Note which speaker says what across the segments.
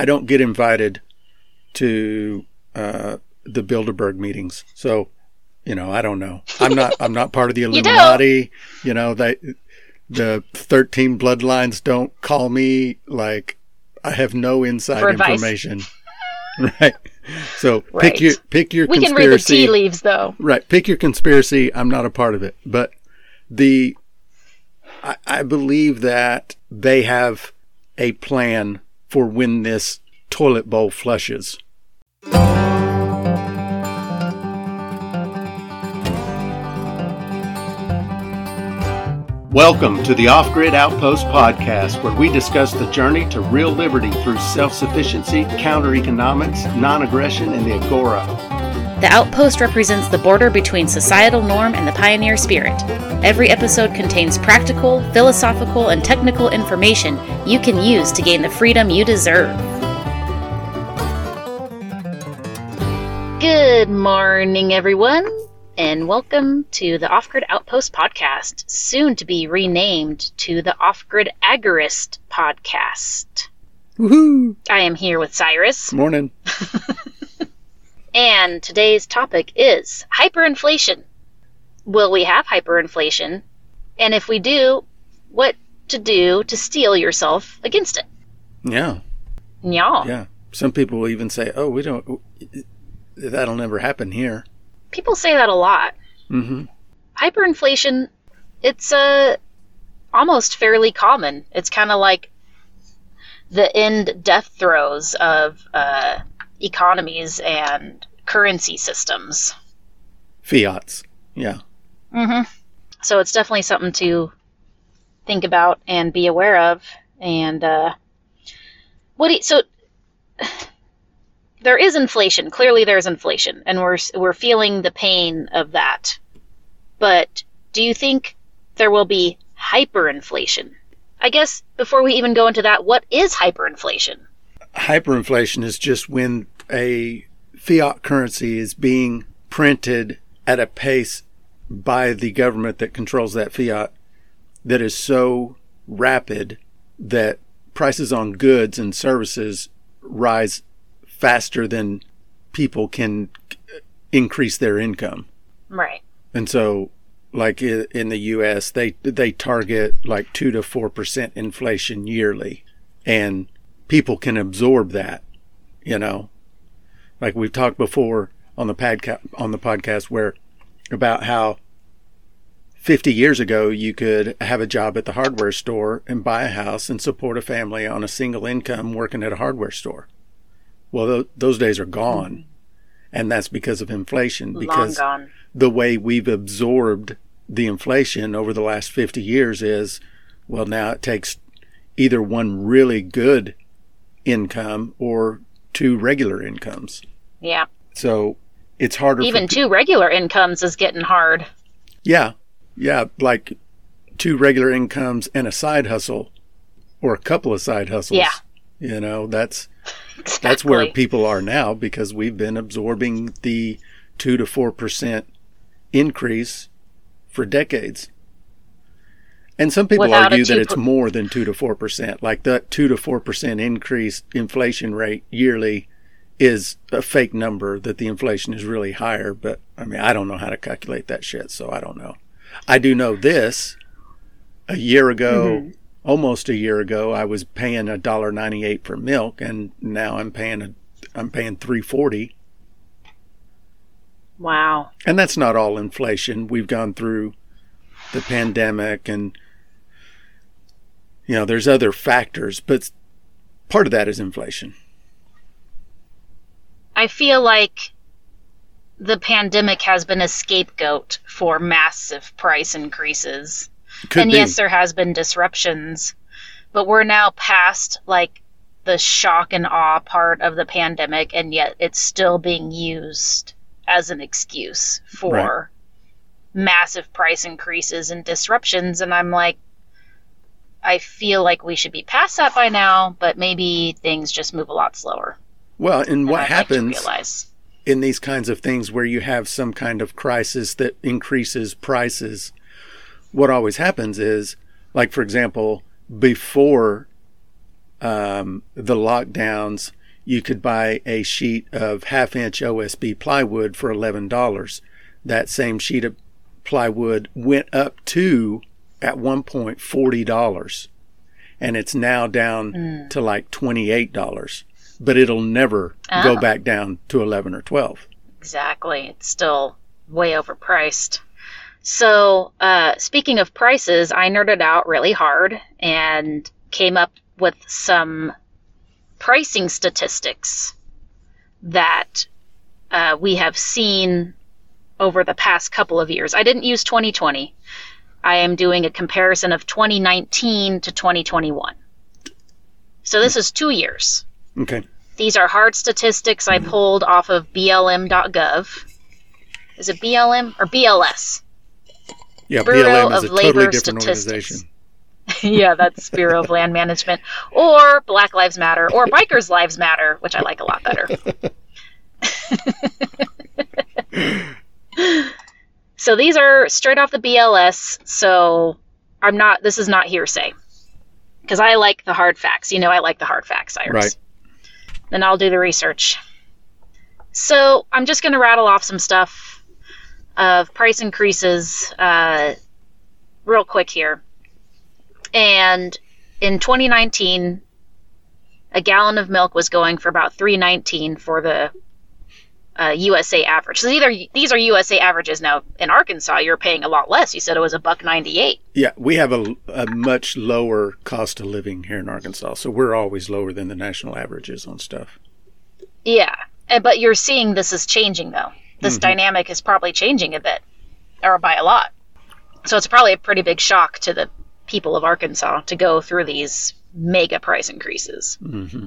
Speaker 1: I don't get invited to uh, the Bilderberg meetings, so you know I don't know. I'm not I'm not part of the Illuminati. you know they the 13 bloodlines don't call me like I have no inside information. right. So right. pick your pick your
Speaker 2: we
Speaker 1: conspiracy.
Speaker 2: can read the tea leaves though.
Speaker 1: Right. Pick your conspiracy. I'm not a part of it, but the I, I believe that they have a plan for when this toilet bowl flushes. Welcome to the Off Grid Outpost podcast, where we discuss the journey to real liberty through self sufficiency, counter economics, non aggression, and the Agora.
Speaker 2: The outpost represents the border between societal norm and the pioneer spirit. Every episode contains practical, philosophical, and technical information you can use to gain the freedom you deserve. Good morning, everyone and welcome to the Off Grid Outpost podcast, soon to be renamed to the Off Grid Agorist podcast.
Speaker 1: Woohoo!
Speaker 2: I am here with Cyrus.
Speaker 1: Morning.
Speaker 2: and today's topic is hyperinflation. Will we have hyperinflation? And if we do, what to do to steel yourself against it?
Speaker 1: Yeah.
Speaker 2: Yeah.
Speaker 1: Yeah. Some people will even say, "Oh, we don't. That'll never happen here."
Speaker 2: People say that a lot.
Speaker 1: Mm-hmm.
Speaker 2: Hyperinflation, it's uh, almost fairly common. It's kind of like the end death throes of uh, economies and currency systems.
Speaker 1: Fiats, yeah.
Speaker 2: Mm-hmm. So it's definitely something to think about and be aware of. And uh, what do you, so there is inflation. Clearly, there's inflation, and we're we're feeling the pain of that. But do you think there will be hyperinflation? I guess before we even go into that, what is hyperinflation?
Speaker 1: Hyperinflation is just when a fiat currency is being printed at a pace by the government that controls that fiat that is so rapid that prices on goods and services rise faster than people can increase their income.
Speaker 2: Right.
Speaker 1: And so, like in the U.S., they they target like two to four percent inflation yearly, and people can absorb that. You know, like we've talked before on the podcast on the podcast where about how 50 years ago you could have a job at the hardware store and buy a house and support a family on a single income working at a hardware store. Well, th- those days are gone. Mm-hmm. And that's because of inflation. Because the way we've absorbed the inflation over the last 50 years is, well, now it takes either one really good income or two regular incomes.
Speaker 2: Yeah.
Speaker 1: So it's harder.
Speaker 2: Even two regular incomes is getting hard.
Speaker 1: Yeah. Yeah. Like two regular incomes and a side hustle or a couple of side hustles.
Speaker 2: Yeah.
Speaker 1: You know, that's Exactly. That's where people are now because we've been absorbing the 2 to 4% increase for decades. And some people argue that it's more than 2 to 4%. Like that 2 to 4% increase inflation rate yearly is a fake number that the inflation is really higher, but I mean, I don't know how to calculate that shit, so I don't know. I do know this. A year ago, mm-hmm almost a year ago, I was paying a dollar ninety eight for milk, and now I'm paying a I'm paying three forty.
Speaker 2: Wow!
Speaker 1: And that's not all inflation. We've gone through the pandemic, and you know, there's other factors, but part of that is inflation.
Speaker 2: I feel like the pandemic has been a scapegoat for massive price increases. Could and be. yes, there has been disruptions, but we're now past like the shock and awe part of the pandemic, and yet it's still being used as an excuse for right. massive price increases and disruptions. And I'm like, I feel like we should be past that by now, but maybe things just move a lot slower.
Speaker 1: Well, and what I'd happens like in these kinds of things where you have some kind of crisis that increases prices what always happens is, like, for example, before um, the lockdowns, you could buy a sheet of half inch OSB plywood for $11. That same sheet of plywood went up to, at one point, $40. And it's now down mm. to like $28. But it'll never oh. go back down to 11 or 12.
Speaker 2: Exactly. It's still way overpriced. So, uh, speaking of prices, I nerded out really hard and came up with some pricing statistics that uh, we have seen over the past couple of years. I didn't use 2020. I am doing a comparison of 2019 to 2021. So this is two years.
Speaker 1: Okay.
Speaker 2: These are hard statistics I pulled off of blm.gov. Is it BLM or BLS?
Speaker 1: Yeah, Bureau BLM is a totally Labor different Statistics. organization.
Speaker 2: yeah, that's Bureau of Land Management, or Black Lives Matter, or Bikers Lives Matter, which I like a lot better. so these are straight off the BLS. So I'm not. This is not hearsay because I like the hard facts. You know, I like the hard facts, Iris. Right. Then I'll do the research. So I'm just going to rattle off some stuff of price increases uh, real quick here. And in 2019, a gallon of milk was going for about 319 for the uh, USA average. So these are these are USA averages. Now in Arkansas, you're paying a lot less. You said it was a buck 98.
Speaker 1: Yeah, we have a, a much lower cost of living here in Arkansas, so we're always lower than the national averages on stuff.
Speaker 2: Yeah, but you're seeing this is changing though. This mm-hmm. dynamic is probably changing a bit, or by a lot. So it's probably a pretty big shock to the people of Arkansas to go through these mega price increases. Mm-hmm.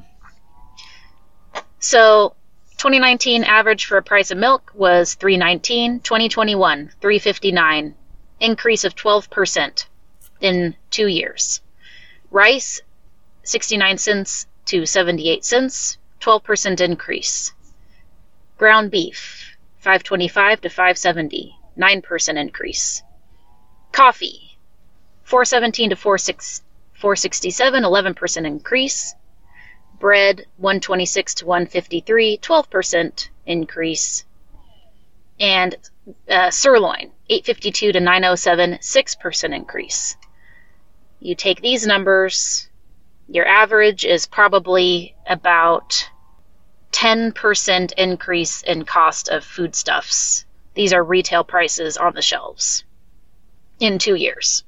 Speaker 2: So 2019 average for a price of milk was 319, 2021 359, increase of 12% in 2 years. Rice 69 cents to 78 cents, 12% increase. Ground beef 525 to 570, 9% increase. Coffee 417 to 467, 11% increase. Bread, 126 to 153, 12% increase. And uh, sirloin, 852 to 907, 6% increase. You take these numbers, your average is probably about 10% increase in cost of foodstuffs. These are retail prices on the shelves in two years.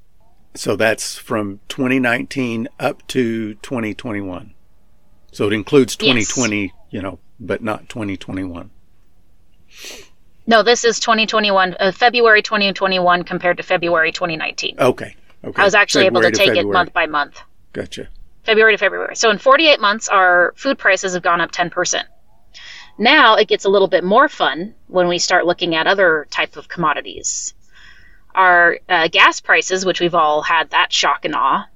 Speaker 1: So that's from 2019 up to 2021. So it includes 2020, yes. you know, but not 2021.
Speaker 2: No, this is 2021, uh, February 2021 compared to February 2019.
Speaker 1: Okay. Okay.
Speaker 2: I was actually February able to, to take February. it month by month.
Speaker 1: Gotcha.
Speaker 2: February to February. So in 48 months, our food prices have gone up 10%. Now it gets a little bit more fun when we start looking at other type of commodities our uh, gas prices, which we've all had that shock and awe.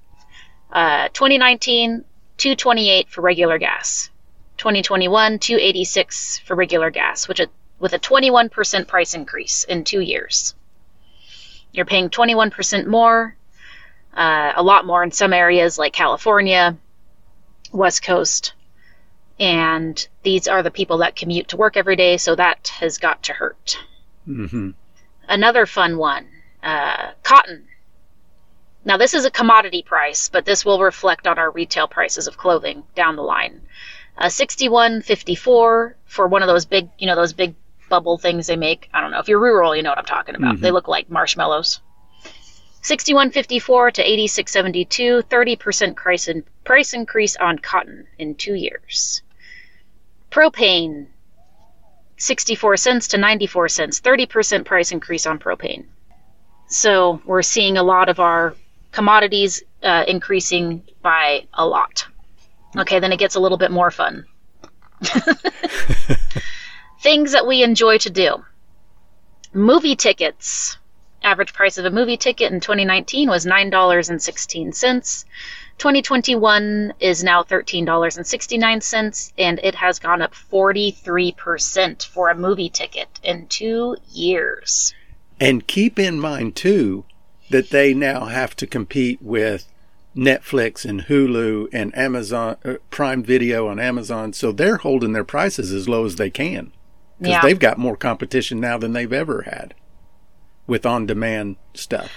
Speaker 2: Uh, 2019, 228 for regular gas. 2021, 286 for regular gas, which with a 21% price increase in two years. You're paying 21% more, uh, a lot more in some areas like California, West Coast, and these are the people that commute to work every day, so that has got to hurt. Mm-hmm. Another fun one uh, cotton. Now, this is a commodity price, but this will reflect on our retail prices of clothing down the line. Uh, 61.54 for one of those big, you know, those big bubble things they make. I don't know if you're rural, you know what I'm talking about. Mm-hmm. They look like marshmallows. 61.54 to 86.72, 30% price, in, price increase on cotton in two years. Propane, 64 cents to 94 cents, 30% price increase on propane. So we're seeing a lot of our commodities uh, increasing by a lot. Okay, then it gets a little bit more fun. Things that we enjoy to do. Movie tickets. Average price of a movie ticket in 2019 was $9.16. 2021 is now $13.69, and it has gone up 43% for a movie ticket in two years.
Speaker 1: And keep in mind, too, that they now have to compete with Netflix and Hulu and Amazon uh, Prime Video on Amazon, so they're holding their prices as low as they can because yeah. they've got more competition now than they've ever had with on-demand stuff.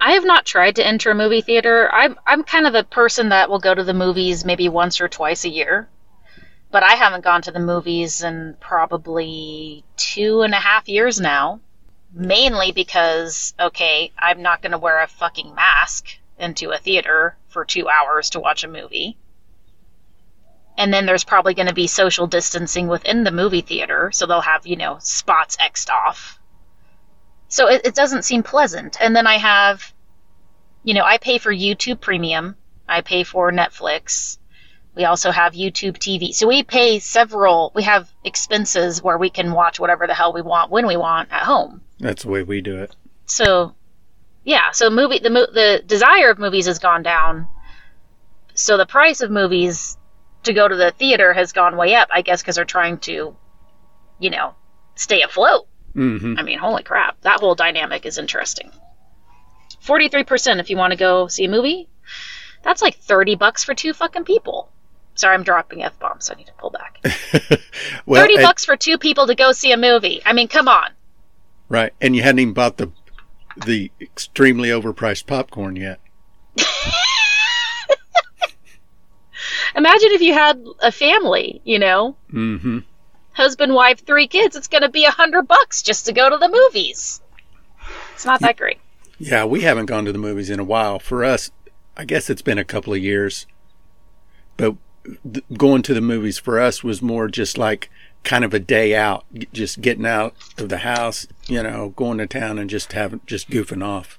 Speaker 2: I have not tried to enter a movie theater. I'm I'm kind of a person that will go to the movies maybe once or twice a year, but I haven't gone to the movies in probably two and a half years now. Mainly because okay, I'm not going to wear a fucking mask into a theater for two hours to watch a movie. And then there's probably going to be social distancing within the movie theater, so they'll have you know spots xed off so it, it doesn't seem pleasant. And then I have, you know, I pay for YouTube Premium. I pay for Netflix. We also have YouTube TV. So we pay several, we have expenses where we can watch whatever the hell we want when we want at home.
Speaker 1: That's the way we do it.
Speaker 2: So, yeah. So movie, the, the desire of movies has gone down. So the price of movies to go to the theater has gone way up, I guess, because they're trying to, you know, stay afloat. Mm-hmm. I mean, holy crap. That whole dynamic is interesting. 43% if you want to go see a movie. That's like 30 bucks for two fucking people. Sorry, I'm dropping F bombs, so I need to pull back. well, 30 bucks for two people to go see a movie. I mean, come on.
Speaker 1: Right. And you hadn't even bought the the extremely overpriced popcorn yet.
Speaker 2: Imagine if you had a family, you know?
Speaker 1: Mm-hmm
Speaker 2: husband, wife, three kids, it's going to be a hundred bucks just to go to the movies. It's not that great.
Speaker 1: Yeah, we haven't gone to the movies in a while. For us, I guess it's been a couple of years, but th- going to the movies for us was more just like kind of a day out, just getting out of the house, you know, going to town and just having just goofing off.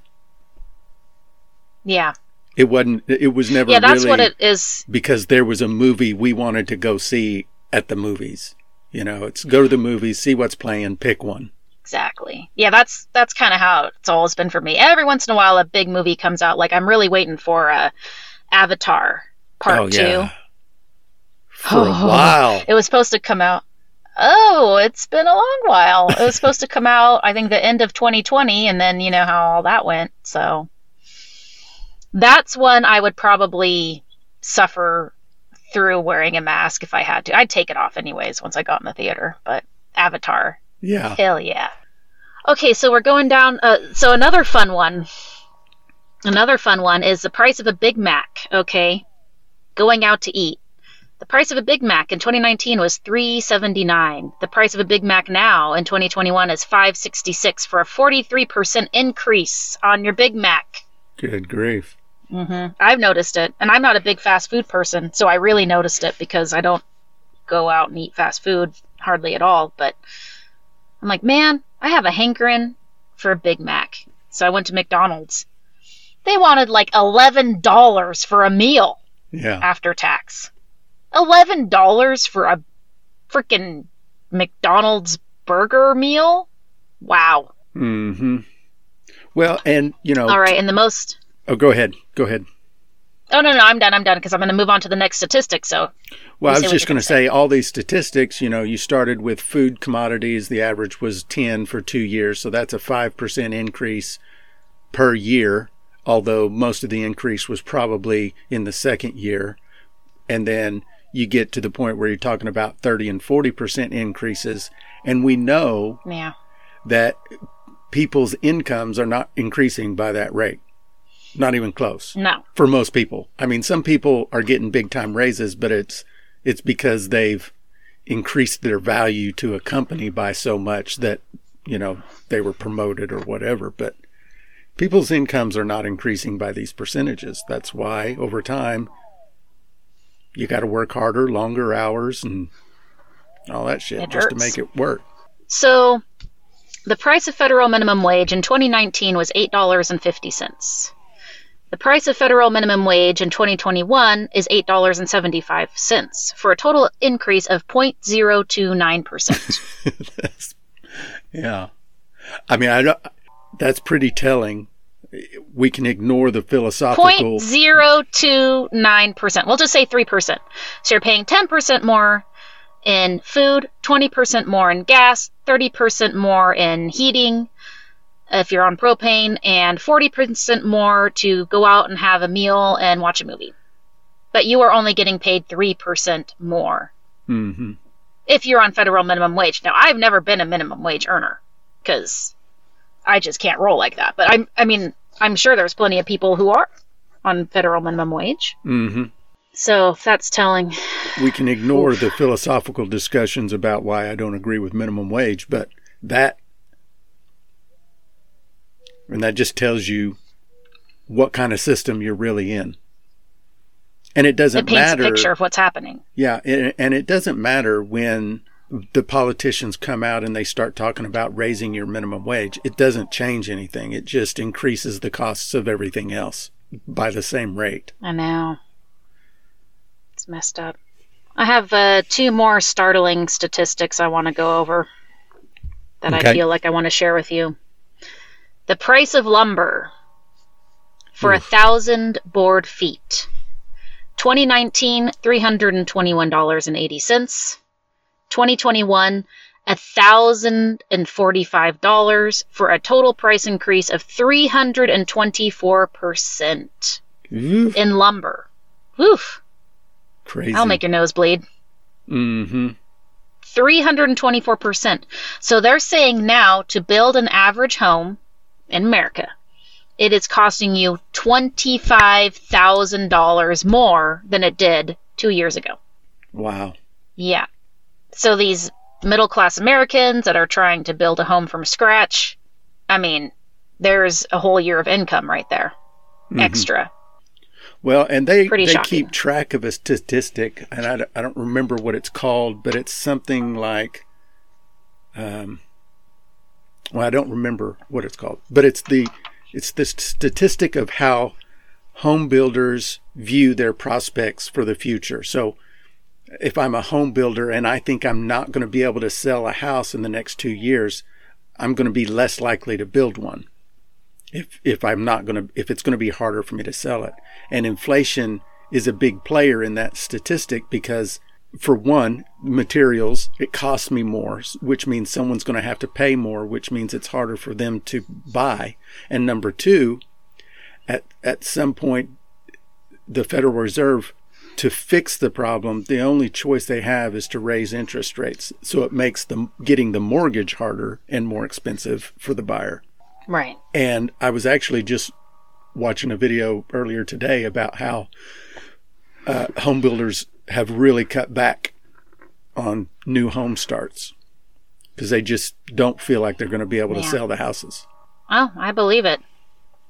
Speaker 2: Yeah.
Speaker 1: It wasn't. It was never.
Speaker 2: Yeah, that's
Speaker 1: really
Speaker 2: what it is.
Speaker 1: Because there was a movie we wanted to go see at the movies. You know, it's go to the movies, see what's playing, pick one.
Speaker 2: Exactly. Yeah, that's that's kind of how it's always been for me. Every once in a while, a big movie comes out. Like I'm really waiting for uh, Avatar Part oh, yeah. Two.
Speaker 1: For oh, a while,
Speaker 2: it was supposed to come out. Oh, it's been a long while. It was supposed to come out, I think, the end of 2020, and then you know how all that went. So that's one I would probably suffer through wearing a mask if I had to. I'd take it off anyways once I got in the theater, but Avatar.
Speaker 1: Yeah.
Speaker 2: Hell yeah. Okay, so we're going down. Uh, so another fun one. Another fun one is the price of a Big Mac. Okay, going out to eat. The price of a Big Mac in 2019 was 3.79. The price of a Big Mac now in 2021 is 5.66 for a 43% increase on your Big Mac.
Speaker 1: Good grief.
Speaker 2: Mm-hmm. I've noticed it, and I'm not a big fast food person, so I really noticed it because I don't go out and eat fast food hardly at all. But I'm like, man, I have a hankering for a Big Mac, so I went to McDonald's. They wanted like eleven dollars for a meal.
Speaker 1: Yeah.
Speaker 2: After tax, eleven dollars for a freaking McDonald's burger meal. Wow.
Speaker 1: Hmm. Well, and you know.
Speaker 2: All right, and the most
Speaker 1: Oh, go ahead. Go ahead.
Speaker 2: Oh no, no, I'm done. I'm done because I'm going to move on to the next statistic. So.
Speaker 1: Well, I was just going to say all these statistics. You know, you started with food commodities. The average was 10 for two years, so that's a five percent increase per year. Although most of the increase was probably in the second year, and then you get to the point where you're talking about 30 and 40 percent increases, and we know
Speaker 2: yeah.
Speaker 1: that people's incomes are not increasing by that rate. Not even close.
Speaker 2: No.
Speaker 1: For most people. I mean, some people are getting big time raises, but it's it's because they've increased their value to a company by so much that, you know, they were promoted or whatever, but people's incomes are not increasing by these percentages. That's why over time you got to work harder, longer hours and all that shit
Speaker 2: it
Speaker 1: just
Speaker 2: hurts.
Speaker 1: to make it work.
Speaker 2: So, the price of federal minimum wage in 2019 was $8.50. The price of federal minimum wage in 2021 is $8.75 for a total increase of 0.029%.
Speaker 1: yeah. I mean, I don't, that's pretty telling. We can ignore the philosophical
Speaker 2: 0.029%. We'll just say 3%. So you're paying 10% more in food, 20% more in gas, 30% more in heating, if you're on propane and 40% more to go out and have a meal and watch a movie. But you are only getting paid 3% more.
Speaker 1: Mm-hmm.
Speaker 2: If you're on federal minimum wage. Now, I've never been a minimum wage earner because I just can't roll like that. But I'm, I mean, I'm sure there's plenty of people who are on federal minimum wage.
Speaker 1: Mm-hmm.
Speaker 2: So that's telling.
Speaker 1: We can ignore Oof. the philosophical discussions about why I don't agree with minimum wage, but that, and that just tells you what kind of system you're really in. And it doesn't
Speaker 2: it paints
Speaker 1: matter.
Speaker 2: A picture of what's happening.
Speaker 1: Yeah, and it doesn't matter when the politicians come out and they start talking about raising your minimum wage. It doesn't change anything. It just increases the costs of everything else by the same rate.
Speaker 2: I know. It's messed up. I have uh, two more startling statistics I want to go over that okay. I feel like I want to share with you. The price of lumber for Oof. a thousand board feet. 2019, $321.80. 2021, $1,045 for a total price increase of 324% Oof. in lumber. Oof.
Speaker 1: Crazy.
Speaker 2: I'll make your nose bleed.
Speaker 1: Mm-hmm.
Speaker 2: 324%. So they're saying now to build an average home in America, it is costing you $25,000 more than it did two years ago.
Speaker 1: Wow.
Speaker 2: Yeah. So these middle class Americans that are trying to build a home from scratch, I mean, there's a whole year of income right there, mm-hmm. extra.
Speaker 1: Well, and they Pretty they shocking. keep track of a statistic, and I, I don't remember what it's called, but it's something like, um, well, I don't remember what it's called, but it's the it's the statistic of how home builders view their prospects for the future. So, if I'm a home builder and I think I'm not going to be able to sell a house in the next two years, I'm going to be less likely to build one if if I'm not going to if it's going to be harder for me to sell it. And inflation is a big player in that statistic because for one, materials, it costs me more, which means someone's going to have to pay more, which means it's harder for them to buy. And number two, at at some point the Federal Reserve to fix the problem, the only choice they have is to raise interest rates. So it makes them getting the mortgage harder and more expensive for the buyer.
Speaker 2: Right.
Speaker 1: And I was actually just watching a video earlier today about how uh, home builders have really cut back on new home starts because they just don't feel like they're going to be able yeah. to sell the houses.
Speaker 2: Oh, I believe it.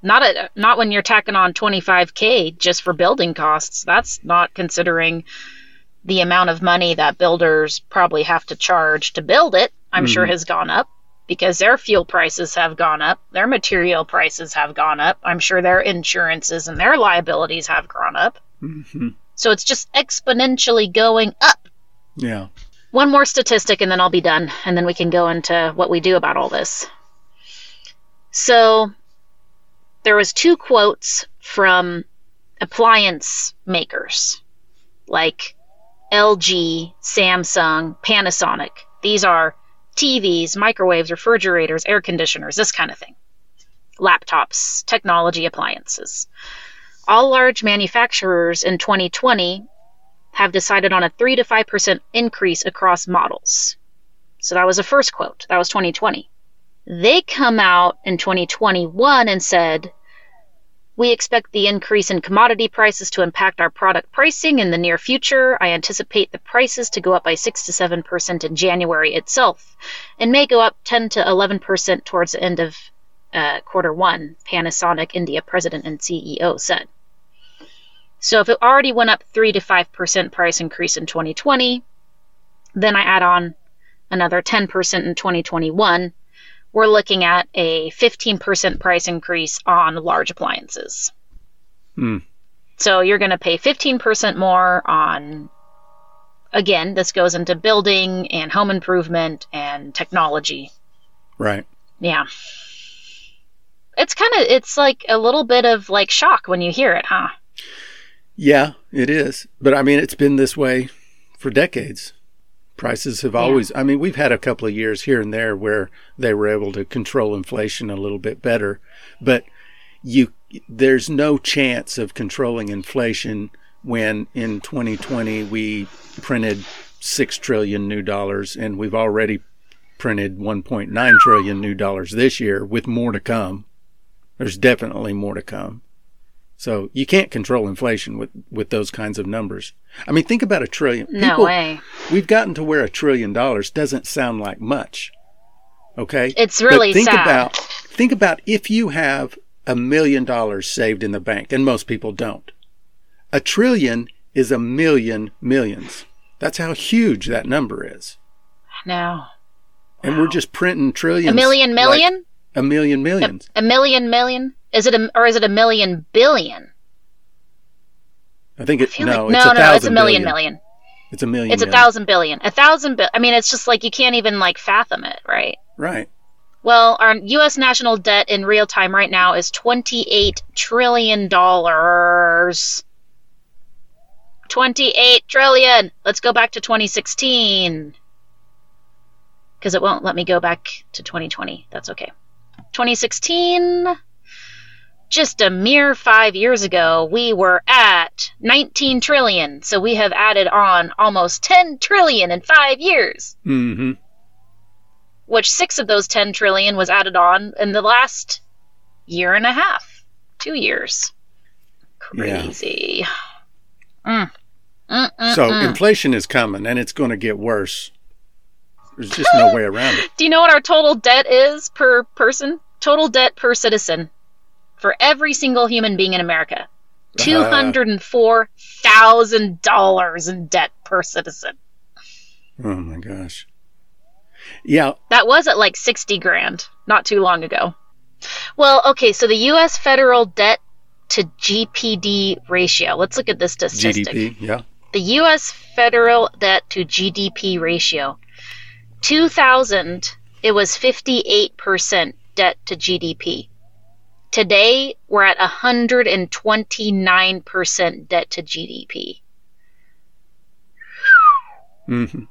Speaker 2: Not a, not when you're tacking on 25k just for building costs. That's not considering the amount of money that builders probably have to charge to build it. I'm mm-hmm. sure has gone up because their fuel prices have gone up, their material prices have gone up. I'm sure their insurances and their liabilities have gone up.
Speaker 1: Mm-hmm.
Speaker 2: So it's just exponentially going up.
Speaker 1: Yeah.
Speaker 2: One more statistic and then I'll be done, and then we can go into what we do about all this. So there was two quotes from appliance makers like LG, Samsung, Panasonic. These are TVs, microwaves, refrigerators, air conditioners, this kind of thing. Laptops, technology appliances. All large manufacturers in 2020 have decided on a 3 to 5% increase across models. So that was the first quote. That was 2020. They come out in 2021 and said, we expect the increase in commodity prices to impact our product pricing in the near future. I anticipate the prices to go up by 6 to 7% in January itself and may go up 10 to 11% towards the end of uh, quarter one, Panasonic India president and CEO said. So if it already went up 3 to 5% price increase in 2020, then I add on another 10% in 2021 we're looking at a 15% price increase on large appliances.
Speaker 1: Hmm.
Speaker 2: So you're going to pay 15% more on, again, this goes into building and home improvement and technology.
Speaker 1: Right.
Speaker 2: Yeah. It's kind of, it's like a little bit of like shock when you hear it, huh?
Speaker 1: Yeah, it is. But I mean, it's been this way for decades Prices have always, I mean, we've had a couple of years here and there where they were able to control inflation a little bit better, but you, there's no chance of controlling inflation when in 2020 we printed 6 trillion new dollars and we've already printed 1.9 trillion new dollars this year with more to come. There's definitely more to come. So you can't control inflation with, with those kinds of numbers. I mean, think about a trillion.
Speaker 2: No People, way.
Speaker 1: We've gotten to where a trillion dollars doesn't sound like much. Okay.
Speaker 2: It's really
Speaker 1: but think
Speaker 2: sad.
Speaker 1: about think about if you have a million dollars saved in the bank, and most people don't. A trillion is a million millions. That's how huge that number is.
Speaker 2: No.
Speaker 1: And we're just printing trillions.
Speaker 2: A million million? Like
Speaker 1: a million millions.
Speaker 2: A, a million million? Is it a, or is it a million billion?
Speaker 1: I think it,
Speaker 2: I
Speaker 1: no,
Speaker 2: like,
Speaker 1: it's
Speaker 2: no,
Speaker 1: a
Speaker 2: no, it's a
Speaker 1: million
Speaker 2: million million.
Speaker 1: It's a million.
Speaker 2: It's
Speaker 1: million.
Speaker 2: a thousand billion. A thousand bi- I mean, it's just like you can't even like fathom it, right?
Speaker 1: Right.
Speaker 2: Well, our U.S. national debt in real time right now is twenty-eight trillion dollars. Twenty-eight trillion. Let's go back to 2016 because it won't let me go back to 2020. That's okay. 2016, just a mere five years ago, we were at 19 trillion. So we have added on almost 10 trillion in five years.
Speaker 1: Mm-hmm.
Speaker 2: Which six of those 10 trillion was added on in the last year and a half, two years. Crazy. Yeah.
Speaker 1: Mm. so inflation is coming and it's going to get worse. There's just no way around it.
Speaker 2: Do you know what our total debt is per person? Total debt per citizen for every single human being in America. Uh-huh. Two hundred and four thousand dollars in debt per citizen.
Speaker 1: Oh my gosh. Yeah.
Speaker 2: That was at like sixty grand not too long ago. Well, okay, so the US federal debt to GPD ratio. Let's look at this statistic.
Speaker 1: GDP, yeah.
Speaker 2: The US federal debt to GDP ratio 2000, it was 58% debt to GDP. Today, we're at 129% debt to GDP.
Speaker 1: Mm-hmm.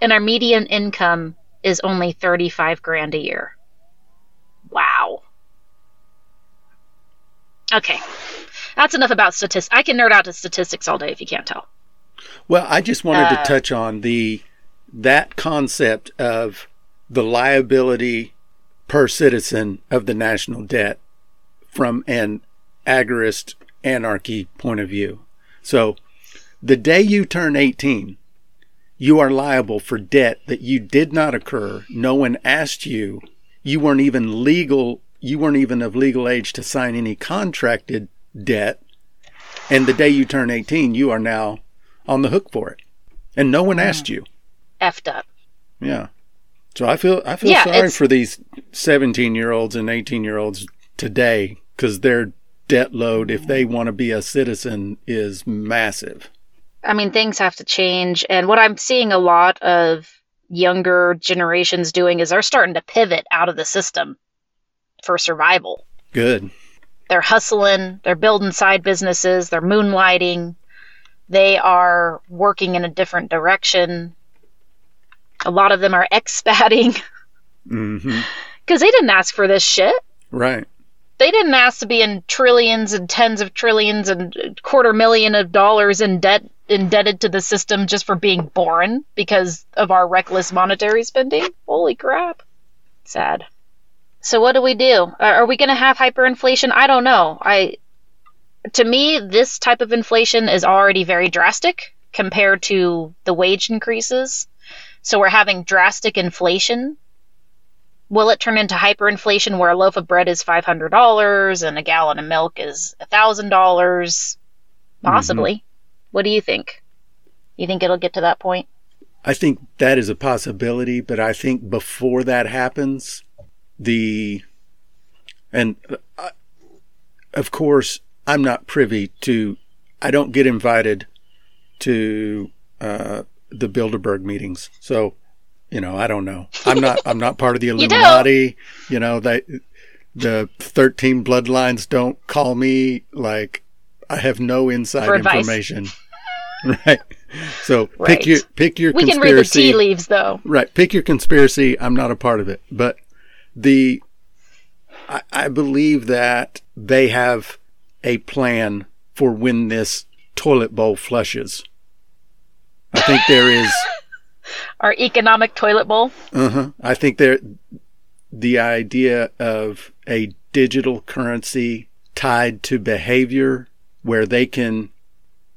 Speaker 2: And our median income is only 35 grand a year. Wow. Okay. That's enough about statistics. I can nerd out to statistics all day if you can't tell.
Speaker 1: Well, I just wanted uh, to touch on the that concept of the liability per citizen of the national debt from an agorist anarchy point of view. So the day you turn 18, you are liable for debt that you did not occur. No one asked you. You weren't even legal. You weren't even of legal age to sign any contracted debt. And the day you turn 18, you are now on the hook for it. And no one mm. asked you
Speaker 2: effed up.
Speaker 1: Yeah. So I feel I feel yeah, sorry for these 17 year olds and 18 year olds today because their debt load, if they want to be a citizen, is massive.
Speaker 2: I mean, things have to change, and what I'm seeing a lot of younger generations doing is they're starting to pivot out of the system for survival.
Speaker 1: Good.
Speaker 2: They're hustling, they're building side businesses, they're moonlighting, they are working in a different direction. A lot of them are expatting.
Speaker 1: Mm-hmm.
Speaker 2: Because they didn't ask for this shit.
Speaker 1: Right.
Speaker 2: They didn't ask to be in trillions and tens of trillions and quarter million of dollars in debt indebted to the system just for being born because of our reckless monetary spending. Holy crap. Sad. So what do we do? Are we going to have hyperinflation? I don't know. I to me this type of inflation is already very drastic compared to the wage increases. So we're having drastic inflation. Will it turn into hyperinflation where a loaf of bread is $500 and a gallon of milk is $1,000? Possibly. Mm-hmm. What do you think? You think it'll get to that point?
Speaker 1: I think that is a possibility, but I think before that happens, the and uh, of course I'm not privy to I don't get invited to uh, the Bilderberg meetings. So, you know, I don't know. I'm not I'm not part of the Illuminati. you, you know, they the 13 bloodlines don't call me like I have no inside information. right. so
Speaker 2: right.
Speaker 1: pick your pick your
Speaker 2: we
Speaker 1: conspiracy.
Speaker 2: can read the tea leaves though.
Speaker 1: Right. Pick your conspiracy. I'm not a part of it, but the I, I believe that they have a plan for when this toilet bowl flushes. I think there is
Speaker 2: our economic toilet bowl.
Speaker 1: Uh-huh. I think there the idea of a digital currency tied to behavior where they can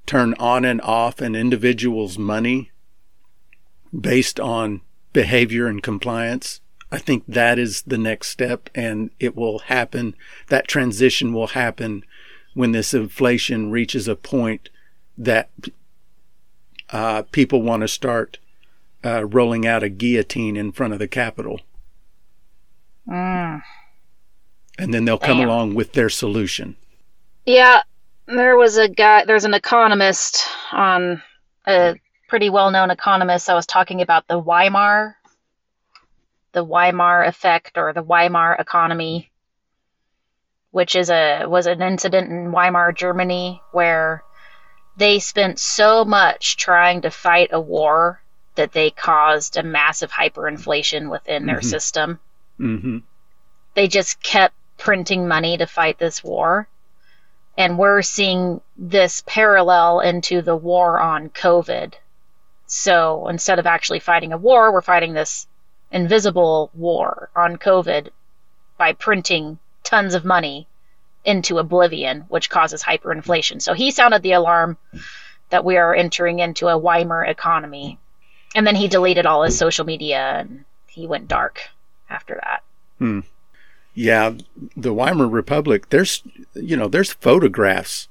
Speaker 1: turn on and off an individual's money based on behavior and compliance. I think that is the next step and it will happen. That transition will happen when this inflation reaches a point that uh, people want to start uh, rolling out a guillotine in front of the Capitol.
Speaker 2: Mm.
Speaker 1: And then they'll come Damn. along with their solution.
Speaker 2: Yeah, there was a guy, there's an economist on a pretty well known economist I was talking about the Weimar, the Weimar effect or the Weimar economy, which is a was an incident in Weimar, Germany, where they spent so much trying to fight a war that they caused a massive hyperinflation within their mm-hmm. system.
Speaker 1: Mm-hmm.
Speaker 2: They just kept printing money to fight this war. And we're seeing this parallel into the war on COVID. So instead of actually fighting a war, we're fighting this invisible war on COVID by printing tons of money into oblivion, which causes hyperinflation. So he sounded the alarm that we are entering into a Weimar economy. And then he deleted all his social media and he went dark after that.
Speaker 1: Hmm. Yeah, the Weimar Republic, there's you know, there's photographs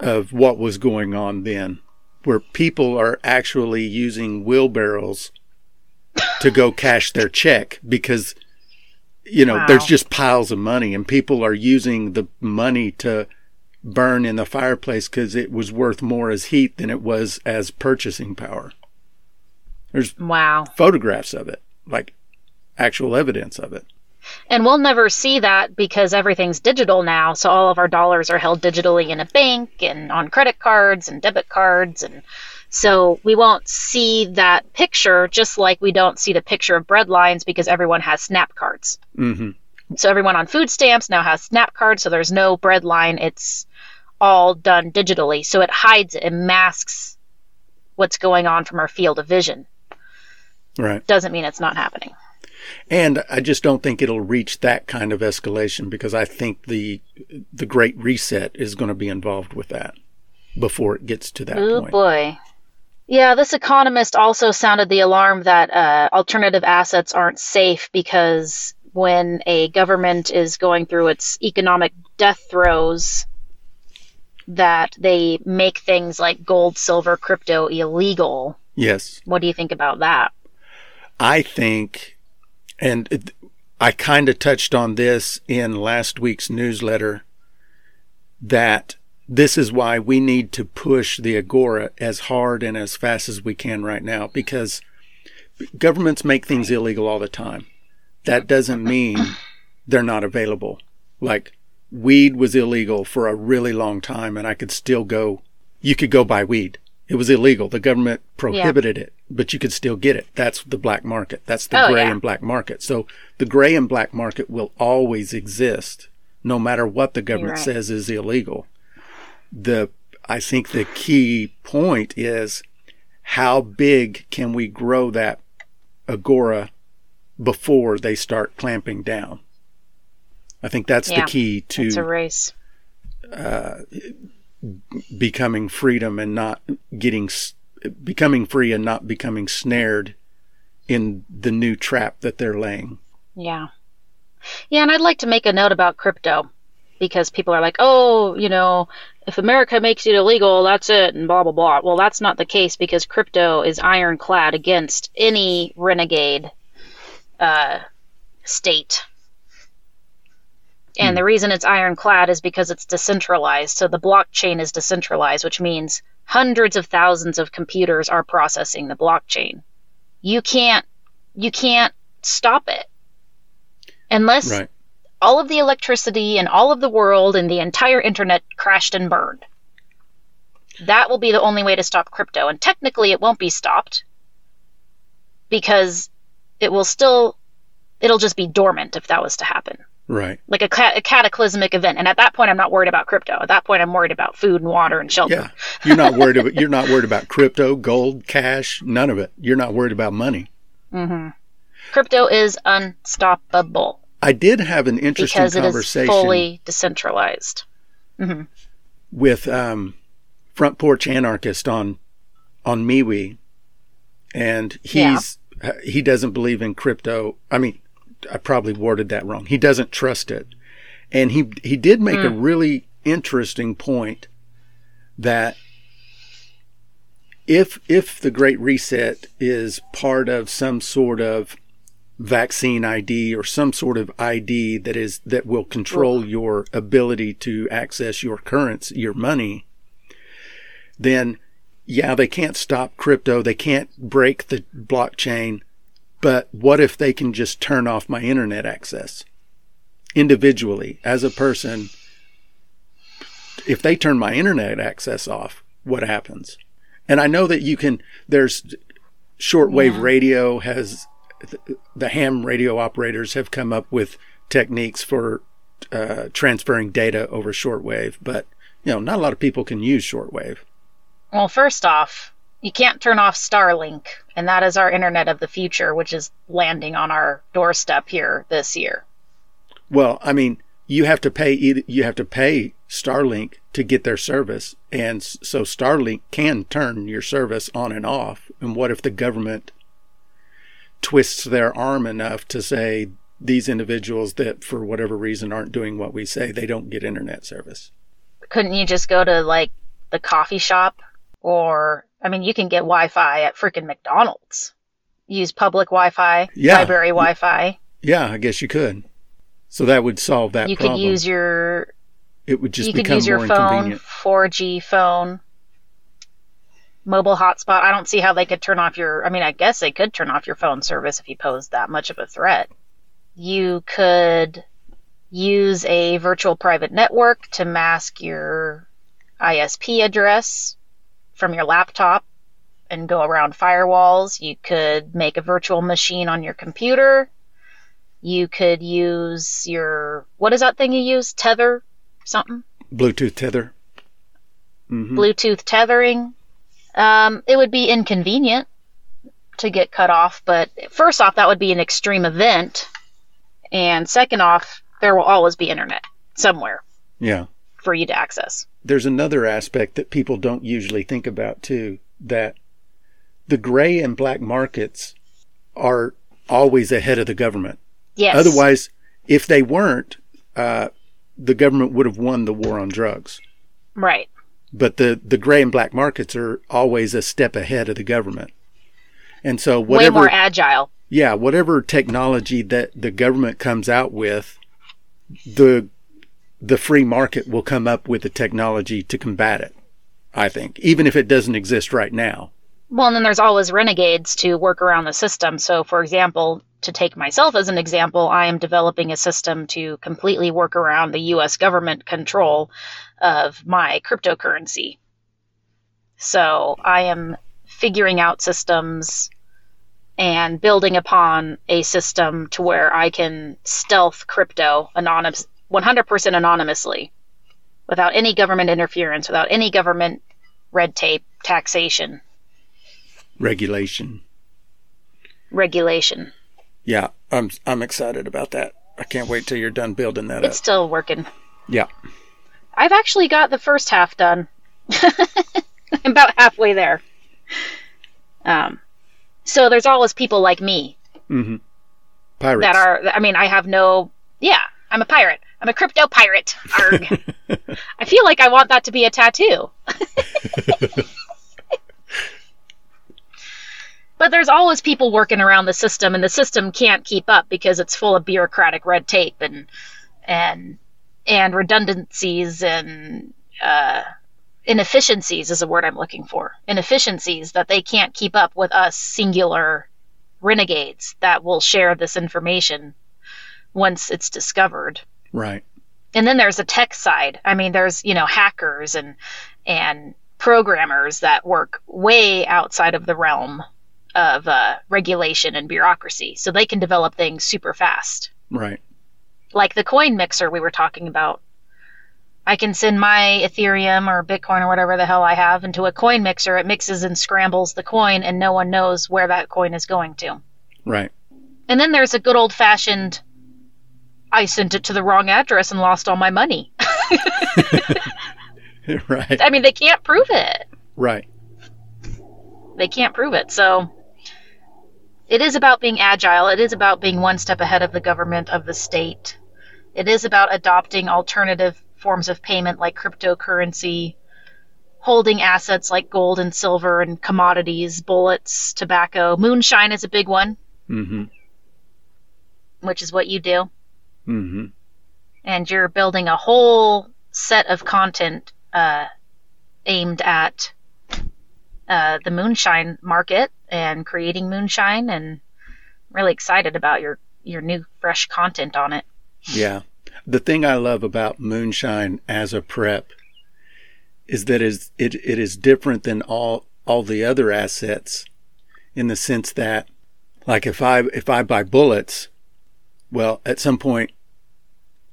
Speaker 1: of what was going on then where people are actually using wheelbarrows to go cash their check because you know, wow. there's just piles of money and people are using the money to burn in the fireplace because it was worth more as heat than it was as purchasing power. There's
Speaker 2: wow
Speaker 1: photographs of it, like actual evidence of it.
Speaker 2: And we'll never see that because everything's digital now. So all of our dollars are held digitally in a bank and on credit cards and debit cards. And so we won't see that picture just like we don't see the picture of bread lines because everyone has snap cards.
Speaker 1: Mm-hmm.
Speaker 2: So everyone on food stamps now has snap cards. So there's no bread line. It's all done digitally. So it hides it and masks what's going on from our field of vision.
Speaker 1: Right.
Speaker 2: Doesn't mean it's not happening.
Speaker 1: And I just don't think it'll reach that kind of escalation because I think the the Great Reset is going to be involved with that before it gets to that point.
Speaker 2: boy. Yeah, this economist also sounded the alarm that uh, alternative assets aren't safe because when a government is going through its economic death throes, that they make things like gold, silver, crypto illegal.
Speaker 1: Yes.
Speaker 2: What do you think about that?
Speaker 1: I think and it, I kind of touched on this in last week's newsletter that this is why we need to push the Agora as hard and as fast as we can right now because governments make things illegal all the time. That doesn't mean they're not available. Like weed was illegal for a really long time and I could still go, you could go buy weed. It was illegal. The government prohibited yeah. it, but you could still get it. That's the black market. That's the oh, gray yeah. and black market. So the gray and black market will always exist no matter what the government right. says is illegal. The I think the key point is how big can we grow that agora before they start clamping down? I think that's yeah, the key to
Speaker 2: it's a race.
Speaker 1: Uh, becoming freedom and not getting becoming free and not becoming snared in the new trap that they're laying.
Speaker 2: Yeah. Yeah, and I'd like to make a note about crypto because people are like, "Oh, you know, if America makes it illegal, that's it," and blah blah blah. Well, that's not the case because crypto is ironclad against any renegade uh, state and hmm. the reason it's ironclad is because it's decentralized. So the blockchain is decentralized, which means hundreds of thousands of computers are processing the blockchain. You can't you can't stop it. Unless right. All of the electricity and all of the world and the entire internet crashed and burned. That will be the only way to stop crypto. And technically, it won't be stopped because it will still, it'll just be dormant if that was to happen.
Speaker 1: Right.
Speaker 2: Like a, a, cataclysmic event. And at that point, I'm not worried about crypto. At that point, I'm worried about food and water and shelter.
Speaker 1: Yeah. You're not worried about, you're not worried about crypto, gold, cash, none of it. You're not worried about money.
Speaker 2: Mm-hmm. Crypto is unstoppable.
Speaker 1: I did have an interesting
Speaker 2: because
Speaker 1: conversation.
Speaker 2: It is fully decentralized. Mm-hmm.
Speaker 1: With um, Front Porch Anarchist on on MeWe, and he's yeah. uh, he doesn't believe in crypto. I mean, I probably worded that wrong. He doesn't trust it, and he he did make mm. a really interesting point that if if the Great Reset is part of some sort of vaccine ID or some sort of ID that is that will control your ability to access your currency, your money, then yeah, they can't stop crypto, they can't break the blockchain, but what if they can just turn off my internet access individually as a person? If they turn my internet access off, what happens? And I know that you can, there's shortwave yeah. radio has the ham radio operators have come up with techniques for uh, transferring data over shortwave, but you know, not a lot of people can use shortwave.
Speaker 2: Well, first off, you can't turn off Starlink, and that is our internet of the future, which is landing on our doorstep here this year.
Speaker 1: Well, I mean, you have to pay you have to pay Starlink to get their service, and so Starlink can turn your service on and off. And what if the government twists their arm enough to say these individuals that for whatever reason aren't doing what we say they don't get internet service.
Speaker 2: Couldn't you just go to like the coffee shop? Or i mean you can get wi-fi at freaking mcdonald's. Use public wi-fi yeah. library wi-fi.
Speaker 1: Yeah i guess you could. So that would solve that
Speaker 2: you
Speaker 1: problem.
Speaker 2: could use your
Speaker 1: it would just
Speaker 2: you
Speaker 1: become
Speaker 2: could use your
Speaker 1: more
Speaker 2: phone 4g phone mobile hotspot. I don't see how they could turn off your. I mean, I guess they could turn off your phone service if you posed that much of a threat. You could use a virtual private network to mask your ISP address from your laptop and go around firewalls. You could make a virtual machine on your computer. You could use your what is that thing you use? Tether, something.
Speaker 1: Bluetooth tether.
Speaker 2: Mm-hmm. Bluetooth tethering. Um, it would be inconvenient to get cut off, but first off, that would be an extreme event. And second off, there will always be internet somewhere.
Speaker 1: Yeah.
Speaker 2: For you to access.
Speaker 1: There's another aspect that people don't usually think about too that the gray and black markets are always ahead of the government.
Speaker 2: Yes.
Speaker 1: Otherwise, if they weren't, uh, the government would have won the war on drugs.
Speaker 2: Right
Speaker 1: but the, the gray and black markets are always a step ahead of the government. And so whatever
Speaker 2: way more agile.
Speaker 1: Yeah, whatever technology that the government comes out with, the the free market will come up with the technology to combat it. I think, even if it doesn't exist right now.
Speaker 2: Well, and then there's always renegades to work around the system. So, for example, to take myself as an example, I am developing a system to completely work around the US government control of my cryptocurrency. So I am figuring out systems and building upon a system to where I can stealth crypto anonymous 100% anonymously without any government interference, without any government red tape, taxation,
Speaker 1: regulation.
Speaker 2: Regulation.
Speaker 1: Yeah, I'm I'm excited about that. I can't wait till you're done building that
Speaker 2: it's
Speaker 1: up.
Speaker 2: Still working.
Speaker 1: Yeah.
Speaker 2: I've actually got the first half done. I'm about halfway there. Um, so there's always people like me.
Speaker 1: Mm-hmm. Pirates.
Speaker 2: That are, I mean, I have no, yeah, I'm a pirate. I'm a crypto pirate. Arg. I feel like I want that to be a tattoo. but there's always people working around the system, and the system can't keep up because it's full of bureaucratic red tape and and and redundancies and uh, inefficiencies is a word I'm looking for. Inefficiencies that they can't keep up with us singular renegades that will share this information once it's discovered.
Speaker 1: Right.
Speaker 2: And then there's the tech side. I mean, there's you know hackers and and programmers that work way outside of the realm of uh, regulation and bureaucracy, so they can develop things super fast.
Speaker 1: Right.
Speaker 2: Like the coin mixer we were talking about. I can send my Ethereum or Bitcoin or whatever the hell I have into a coin mixer. It mixes and scrambles the coin, and no one knows where that coin is going to.
Speaker 1: Right.
Speaker 2: And then there's a good old fashioned I sent it to the wrong address and lost all my money.
Speaker 1: right.
Speaker 2: I mean, they can't prove it.
Speaker 1: Right.
Speaker 2: They can't prove it. So it is about being agile. It is about being one step ahead of the government, of the state. It is about adopting alternative forms of payment like cryptocurrency, holding assets like gold and silver and commodities, bullets, tobacco. Moonshine is a big one.
Speaker 1: Mm-hmm.
Speaker 2: Which is what you do.
Speaker 1: Mm-hmm.
Speaker 2: And you're building a whole set of content uh, aimed at uh, the moonshine market and creating moonshine, and really excited about your your new fresh content on it.
Speaker 1: Yeah, the thing I love about moonshine as a prep is that is it it is different than all all the other assets in the sense that like if I if I buy bullets, well, at some point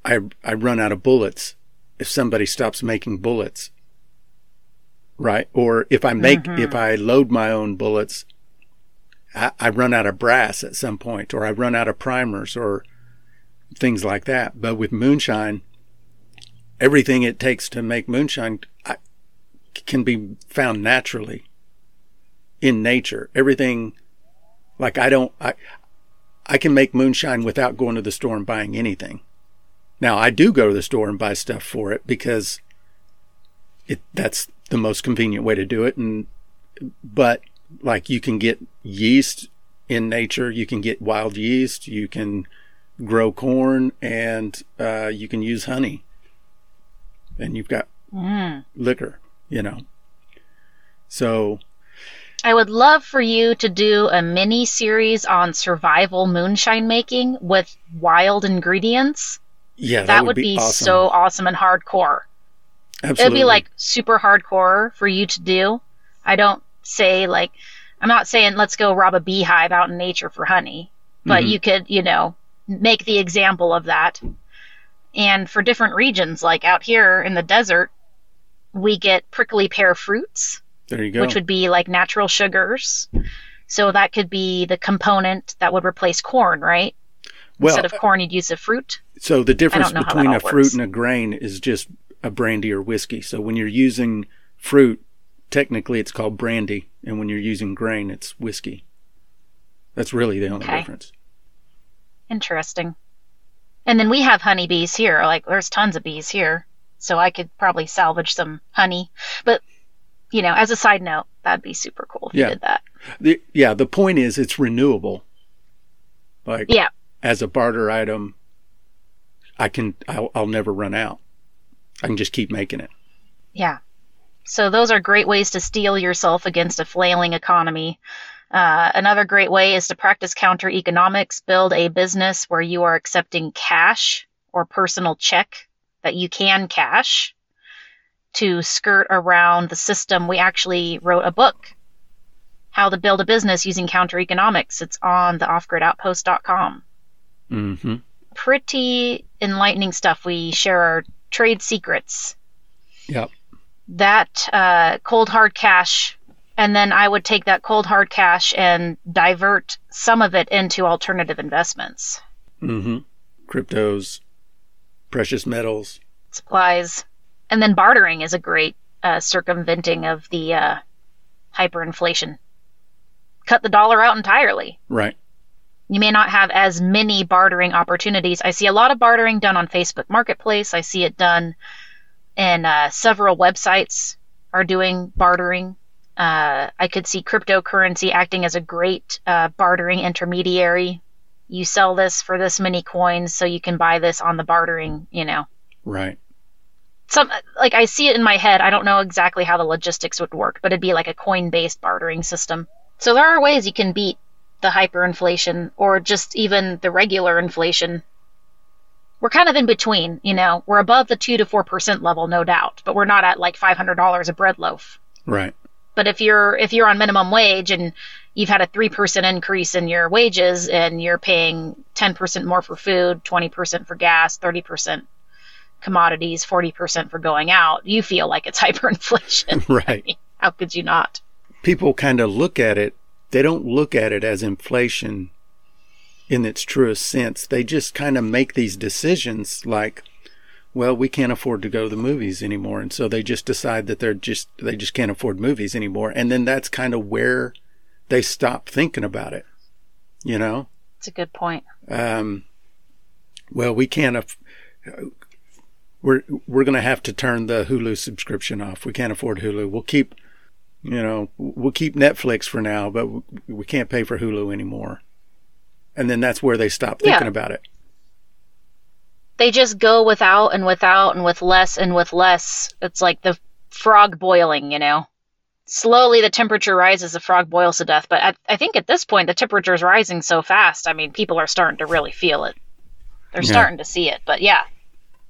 Speaker 1: I I run out of bullets if somebody stops making bullets. Right? Or if I make mm-hmm. if I load my own bullets, I, run out of brass at some point, or I run out of primers or things like that. But with moonshine, everything it takes to make moonshine I, can be found naturally in nature. Everything like I don't I I can make moonshine without going to the store and buying anything. Now I do go to the store and buy stuff for it because it that's the most convenient way to do it and but like you can get yeast in nature, you can get wild yeast, you can grow corn and uh, you can use honey. And you've got mm. liquor, you know. So
Speaker 2: I would love for you to do a mini series on survival moonshine making with wild ingredients.
Speaker 1: Yeah, that,
Speaker 2: that would,
Speaker 1: would,
Speaker 2: be,
Speaker 1: be awesome.
Speaker 2: so awesome and hardcore.
Speaker 1: Absolutely.
Speaker 2: It'd be like super hardcore for you to do. I don't say like I'm not saying let's go rob a beehive out in nature for honey, but mm-hmm. you could, you know, make the example of that. And for different regions, like out here in the desert, we get prickly pear fruits
Speaker 1: there you go.
Speaker 2: Which would be like natural sugars. So that could be the component that would replace corn, right? Well, Instead of corn, you'd use a fruit.
Speaker 1: So the difference between a fruit works. and a grain is just a brandy or whiskey. So when you're using fruit, technically it's called brandy, and when you're using grain, it's whiskey. That's really the only okay. difference.
Speaker 2: Interesting. And then we have honeybees here. Like there's tons of bees here, so I could probably salvage some honey. But you know, as a side note, that'd be super cool if yeah. you did that.
Speaker 1: The, yeah, the point is it's renewable. Like
Speaker 2: yeah.
Speaker 1: as a barter item, I can I'll, I'll never run out. I can just keep making it.
Speaker 2: Yeah. So those are great ways to steel yourself against a flailing economy. Uh, another great way is to practice counter economics. Build a business where you are accepting cash or personal check that you can cash to skirt around the system, we actually wrote a book, How to Build a Business Using Counter Economics. It's on the offgridoutpost.com.
Speaker 1: Mm-hmm.
Speaker 2: Pretty enlightening stuff. We share our trade secrets.
Speaker 1: Yep.
Speaker 2: That uh, cold hard cash, and then I would take that cold hard cash and divert some of it into alternative investments.
Speaker 1: Mm-hmm. Cryptos, precious metals,
Speaker 2: supplies. And then bartering is a great uh, circumventing of the uh, hyperinflation. Cut the dollar out entirely.
Speaker 1: Right.
Speaker 2: You may not have as many bartering opportunities. I see a lot of bartering done on Facebook Marketplace. I see it done in uh, several websites are doing bartering. Uh, I could see cryptocurrency acting as a great uh, bartering intermediary. You sell this for this many coins, so you can buy this on the bartering, you know.
Speaker 1: Right
Speaker 2: some like I see it in my head. I don't know exactly how the logistics would work, but it'd be like a coin-based bartering system. So there are ways you can beat the hyperinflation or just even the regular inflation. We're kind of in between, you know. We're above the 2 to 4% level, no doubt, but we're not at like $500 a bread loaf.
Speaker 1: Right.
Speaker 2: But if you're if you're on minimum wage and you've had a 3% increase in your wages and you're paying 10% more for food, 20% for gas, 30% commodities, 40% for going out, you feel like it's hyperinflation.
Speaker 1: Right.
Speaker 2: I mean, how could you not?
Speaker 1: People kind of look at it, they don't look at it as inflation in its truest sense. They just kind of make these decisions like, well, we can't afford to go to the movies anymore. And so they just decide that they're just, they just can't afford movies anymore. And then that's kind of where they stop thinking about it, you know?
Speaker 2: It's a good point.
Speaker 1: Um, well, we can't, af- we're, we're going to have to turn the Hulu subscription off. We can't afford Hulu. We'll keep, you know, we'll keep Netflix for now, but we can't pay for Hulu anymore. And then that's where they stop thinking
Speaker 2: Yeah.
Speaker 1: about it.
Speaker 2: They just go without and without and with less and with less. It's like the frog boiling, you know? Slowly the temperature rises, the frog boils to death. But I, I think at this point, the temperature is rising so fast. I mean, people are starting to really feel it. They're
Speaker 1: Yeah.
Speaker 2: starting to see it. But yeah,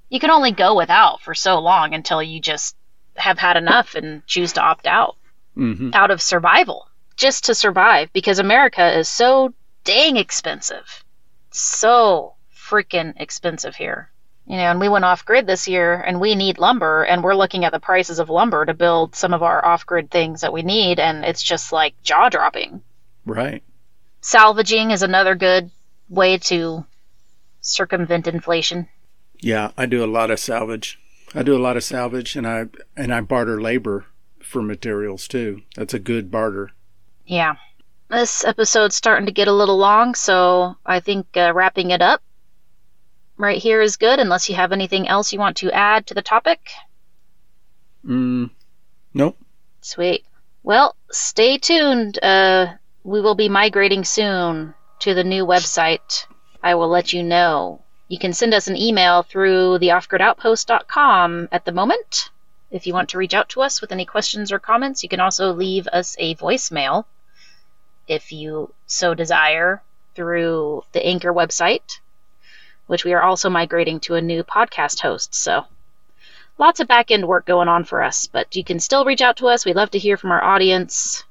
Speaker 2: you can only go without for so long until you just have had enough and choose to opt out.
Speaker 1: hmm
Speaker 2: out of survival just to survive because America is so dang expensive. So freaking expensive here. You know, and we went off grid this year and we need lumber and we're looking at the prices of lumber to build some of our off grid things that we need and it's just like jaw dropping.
Speaker 1: Right.
Speaker 2: Salvaging is another good way to circumvent inflation.
Speaker 1: Yeah, I do a lot of salvage. I do a lot of salvage, and I and I barter labor for materials too. That's a good barter.
Speaker 2: Yeah. This episode's starting to get a little long, so I think uh, wrapping it up right here is good, unless you have anything else you want to add to the topic.
Speaker 1: Mm, nope.
Speaker 2: Sweet. Well, stay tuned. Uh, we will be migrating soon to the new website. I will let you know. You can send us an email through theoffgridoutpost.com at the moment. If you want to reach out to us with any questions or comments, you can also leave us a voicemail if you so desire through the Anchor website, which we are also migrating to a new podcast host. So lots of back end work going on for us, but you can still reach out to us. We love to hear from our audience.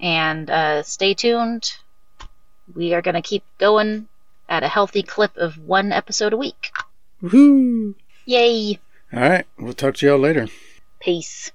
Speaker 2: And uh, stay tuned. We are going to keep going at a healthy clip of one episode a week.
Speaker 1: Woohoo!
Speaker 2: Yay!
Speaker 1: All right. We'll talk to y'all later.
Speaker 2: Peace.